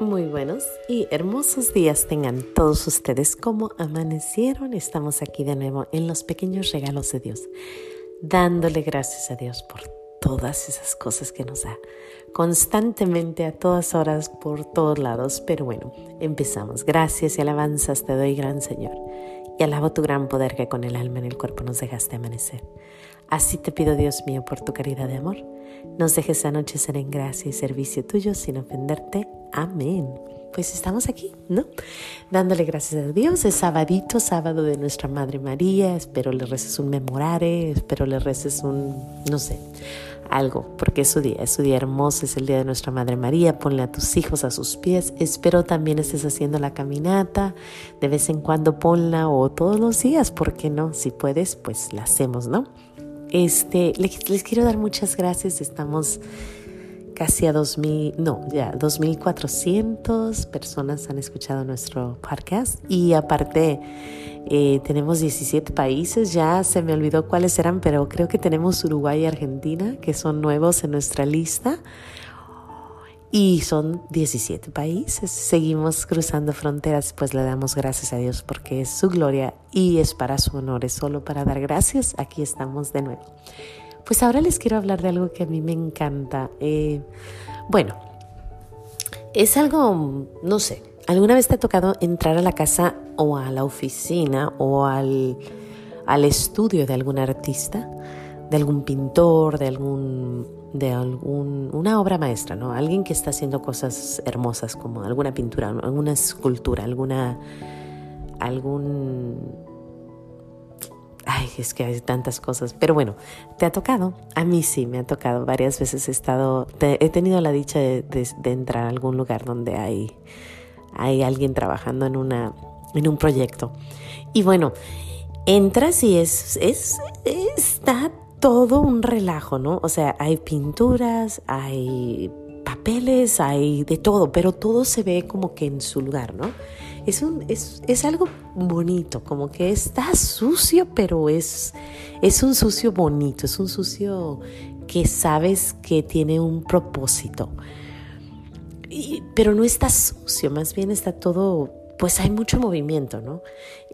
Muy buenos y hermosos días tengan todos ustedes. como amanecieron? Estamos aquí de nuevo en los pequeños regalos de Dios, dándole gracias a Dios por todas esas cosas que nos da constantemente a todas horas por todos lados. Pero bueno, empezamos. Gracias y alabanzas te doy, gran Señor, y alabo tu gran poder que con el alma en el cuerpo nos dejaste amanecer. Así te pido, Dios mío, por tu caridad de amor, nos dejes anochecer en gracia y servicio tuyo sin ofenderte. Amén. Pues estamos aquí, ¿no? Dándole gracias a Dios. Es sabadito, sábado de nuestra Madre María. Espero le reces un memorare, espero le reces un, no sé, algo, porque es su día, es su día hermoso, es el día de nuestra Madre María, ponle a tus hijos a sus pies, espero también estés haciendo la caminata, de vez en cuando ponla o todos los días, ¿por qué no? Si puedes, pues la hacemos, ¿no? Este, les, les quiero dar muchas gracias, estamos casi a 2.000, no, ya 2.400 personas han escuchado nuestro podcast y aparte eh, tenemos 17 países, ya se me olvidó cuáles eran, pero creo que tenemos Uruguay y Argentina que son nuevos en nuestra lista y son 17 países. Seguimos cruzando fronteras, pues le damos gracias a Dios porque es su gloria y es para su honor, es solo para dar gracias. Aquí estamos de nuevo. Pues ahora les quiero hablar de algo que a mí me encanta. Eh, bueno, es algo, no sé, ¿alguna vez te ha tocado entrar a la casa o a la oficina o al, al estudio de algún artista, de algún pintor, de algún de algún, una obra maestra, ¿no? Alguien que está haciendo cosas hermosas como alguna pintura, alguna escultura, alguna algún Ay, es que hay tantas cosas. Pero bueno, ¿te ha tocado? A mí sí, me ha tocado. Varias veces he estado, he tenido la dicha de, entrar a algún lugar donde hay, hay alguien trabajando en, una, en un proyecto. Y bueno, entras y es, es, está todo un relajo, ¿no? O sea, hay pinturas, hay papeles, hay de todo, pero todo se ve como que en su lugar, ¿no? es, un, es, es algo bonito, como que está sucio, pero es, es un sucio bonito, es un sucio que sabes que tiene un propósito. pero no está sucio, más bien está todo, pues hay mucho movimiento, ¿no?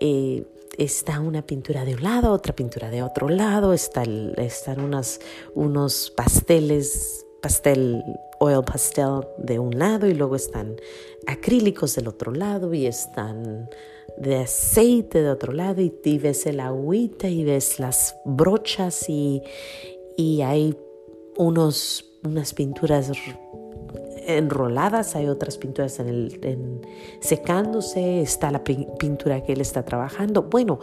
Eh, está una pintura de un lado, otra pintura de otro lado, está están unos pasteles pastel, oil pastel de un lado y luego están acrílicos del otro lado y están de aceite de otro lado y, ves el agüita y ves las brochas y, y hay unos, unas pinturas enroladas, hay otras pinturas en secándose, está la pintura que él está trabajando. Bueno,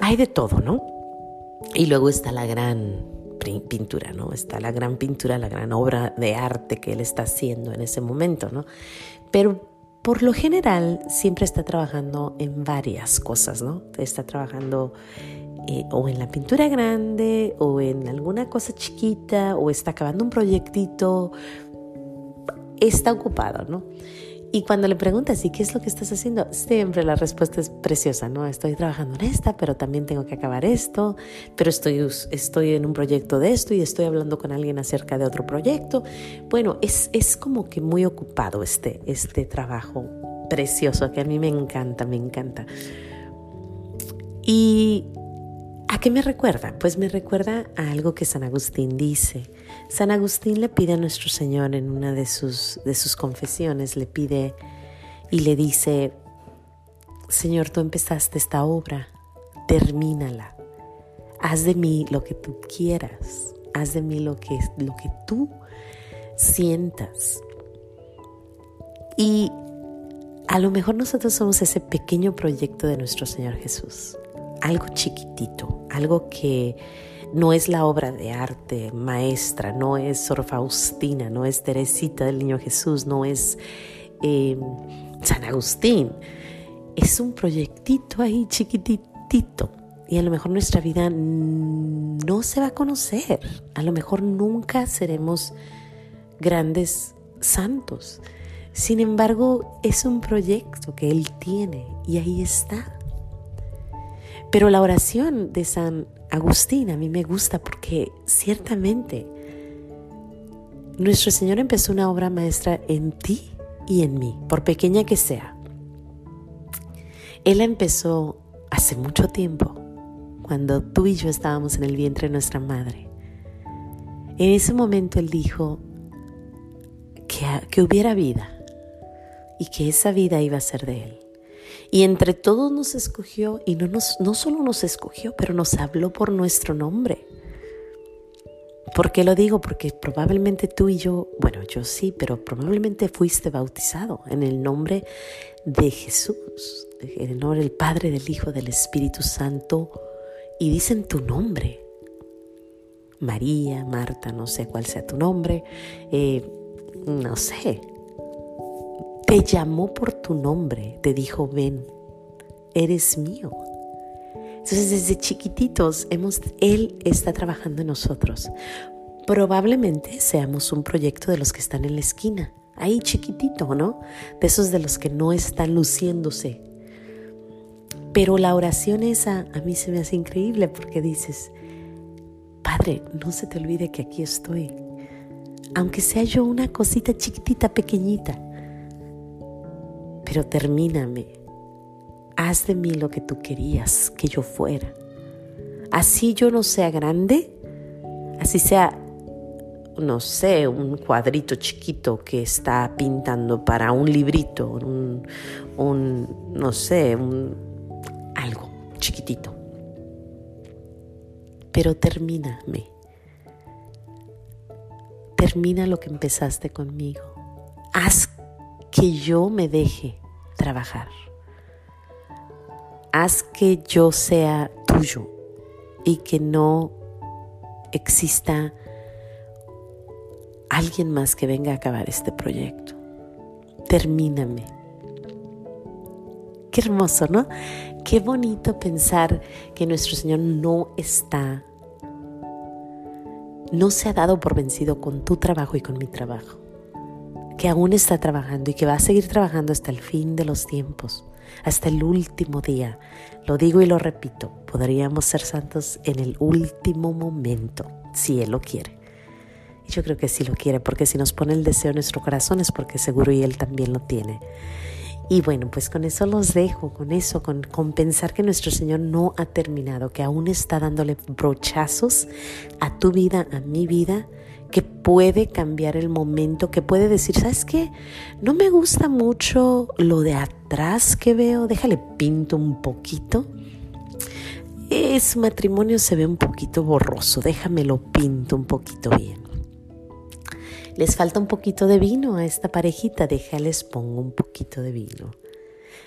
hay de todo, ¿no? Y luego está la gran pintura, ¿no? Está la gran pintura, la gran obra de arte que él está haciendo en ese momento, ¿no? Pero por lo general siempre está trabajando en varias cosas, ¿no? Está trabajando eh, o en la pintura grande o en alguna cosa chiquita o está acabando un proyectito, está ocupado, ¿no? Y cuando le preguntas, ¿y qué es lo que estás haciendo? Siempre la respuesta es preciosa, ¿no? Estoy trabajando en esta, pero también tengo que acabar esto, pero estoy, estoy en un proyecto de esto y estoy hablando con alguien acerca de otro proyecto. Bueno, es, es como que muy ocupado este, este trabajo precioso que a mí me encanta, me encanta. Y ¿A qué me recuerda? Pues me recuerda a algo que San Agustín dice. San Agustín le pide a nuestro Señor en una de sus, de sus confesiones, le pide y le dice, Señor, tú empezaste esta obra, termínala. Haz de mí lo que tú quieras, haz de mí lo que, lo que tú sientas. Y a lo mejor nosotros somos ese pequeño proyecto de nuestro Señor Jesús algo chiquitito, algo que no es la obra de arte maestra, no es Sor Faustina, no es Teresita del Niño Jesús, no es em, San Agustín. Es un proyectito ahí chiquitito. Y a lo mejor nuestra vida no se va a conocer. A lo mejor nunca seremos grandes santos. Sin embargo, es un proyecto que Él tiene y ahí está. Pero la oración de San Agustín a mí me gusta porque ciertamente nuestro Señor empezó una obra maestra en ti, y en mí, por pequeña que sea. Él empezó hace mucho tiempo, cuando tú y yo estábamos en el vientre de nuestra madre. En ese momento Él dijo que, que hubiera vida y que esa vida iba a ser de Él. Y entre todos nos escogió y no, nos, no solo nos escogió, pero nos habló por nuestro nombre. ¿Por qué lo digo? Porque probablemente tú y yo, bueno, yo sí, pero probablemente fuiste bautizado en el nombre de Jesús, en el nombre del Padre, del Hijo, del Espíritu Santo, y dicen tu nombre. María, Marta, no sé cuál sea tu nombre, eh, no sé. Te llamó por tu nombre, te dijo, ven, eres mío. Entonces desde chiquititos hemos, Él está trabajando en nosotros. Probablemente seamos un proyecto de los que están en la esquina, ahí chiquitito, ¿no? De esos de los que no están luciéndose. Pero la oración esa a mí se me hace increíble porque dices, Padre, no se te olvide que aquí estoy. Aunque sea yo una cosita chiquitita, pequeñita. Pero termíname haz de mí lo que tú querías que yo fuera. Así yo no sea grande, así sea, no sé, un cuadrito chiquito que está pintando para un librito, un, no sé, un, algo chiquitito. Pero termíname. Termina lo que empezaste conmigo. Haz que yo me deje trabajar haz que yo sea tuyo y que no exista alguien más que venga a acabar este proyecto. Termíname. Qué hermoso, ¿no? Qué bonito pensar que nuestro Señor no está, no se ha dado por vencido con tu trabajo y con mi trabajo, que aún está trabajando y que va a seguir trabajando hasta el fin de los tiempos hasta el último día. Lo digo y lo repito, podríamos ser santos en el último momento, si Él lo quiere. Y yo creo que sí lo quiere, porque si nos pone el deseo en nuestro corazón es porque seguro y Él también lo tiene. Y bueno, pues con eso los dejo, con eso, con, con, pensar que nuestro Señor no ha terminado, que aún está dándole brochazos a tu vida, a mi vida, que puede cambiar el momento, que puede decir, ¿sabes qué? No me gusta mucho lo de atrás que veo, déjale pinto un poquito. Ese matrimonio se ve un poquito borroso, déjamelo pinto un poquito bien. Les falta un poquito de vino a esta parejita, déjales pongo un poquito de vino.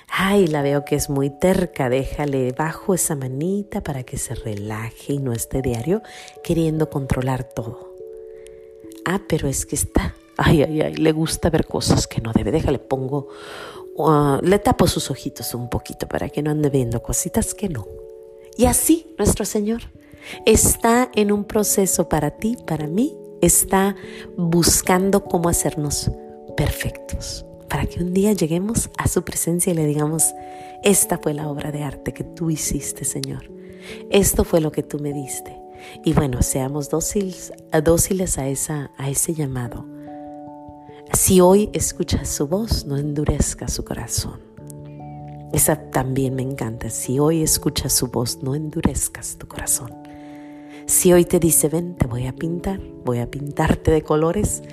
Ay, la veo que es muy terca, déjale bajo esa manita para que se relaje y no esté diario queriendo controlar todo. Ah, pero es que está. Ay, ay, ay, le gusta ver cosas que no debe. Déjale, pongo. Uh, le tapo sus ojitos un poquito para que no ande viendo cositas que no. Y así nuestro Señor está en un proceso para ti, para mí, está buscando cómo hacernos perfectos, para que un día lleguemos a su presencia y le digamos, esta fue la obra de arte que tú hiciste, Señor. Esto fue lo que tú me diste. Y bueno, seamos dóciles, dóciles a, esa, a ese llamado. Si hoy escuchas su voz, no endurezca su corazón. Esa también me encanta. Si hoy escuchas su voz, no endurezcas tu corazón. Si hoy te dice, ven, te voy a pintar, voy a pintarte de colores,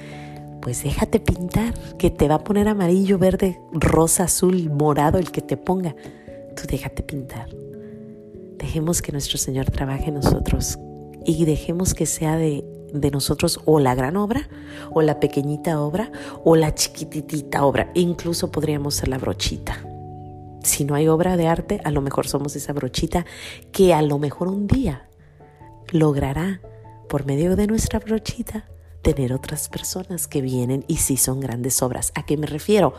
pues déjate pintar, que te va a poner amarillo, verde, rosa, azul, morado, el que te ponga. Tú déjate pintar. Dejemos que nuestro Señor trabaje en nosotros y dejemos que sea de, nosotros o la gran obra, o la pequeñita obra, o la chiquititita obra. Incluso podríamos ser la brochita. Si no hay obra de arte, a lo mejor somos esa brochita que a lo mejor un día logrará, por medio de nuestra brochita, tener otras personas que vienen y sí son grandes obras. ¿A qué me refiero?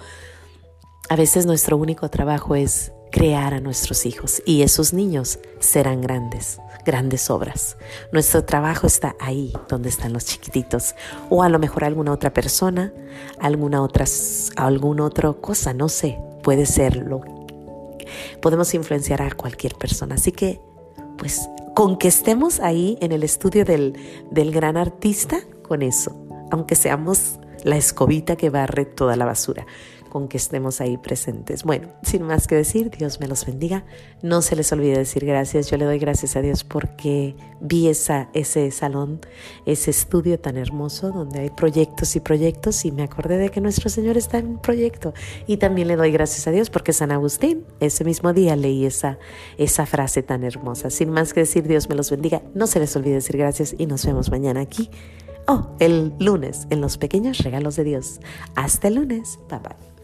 A veces nuestro único trabajo es crear a nuestros hijos y esos niños serán grandes grandes obras. Nuestro trabajo está ahí donde están los chiquititos o a lo mejor alguna otra persona, alguna otra alguna otra cosa, no sé, puede serlo. Podemos influenciar a cualquier persona, así que pues con que estemos ahí en el estudio del, del gran artista, con eso, aunque seamos la escobita que barre toda la basura. Con que estemos ahí presentes. Bueno, sin más que decir, Dios me los bendiga. No se les olvide decir gracias. Yo le doy gracias a Dios porque vi esa, ese salón, ese estudio tan hermoso donde hay proyectos y proyectos y me acordé de que nuestro Señor está en un proyecto. Y también le doy gracias a Dios porque San Agustín, ese mismo día leí esa, esa frase tan hermosa. Sin más que decir, Dios me los bendiga. No se les olvide decir gracias y nos vemos mañana aquí. Oh, el lunes en los pequeños regalos de Dios. Hasta el lunes. Bye bye.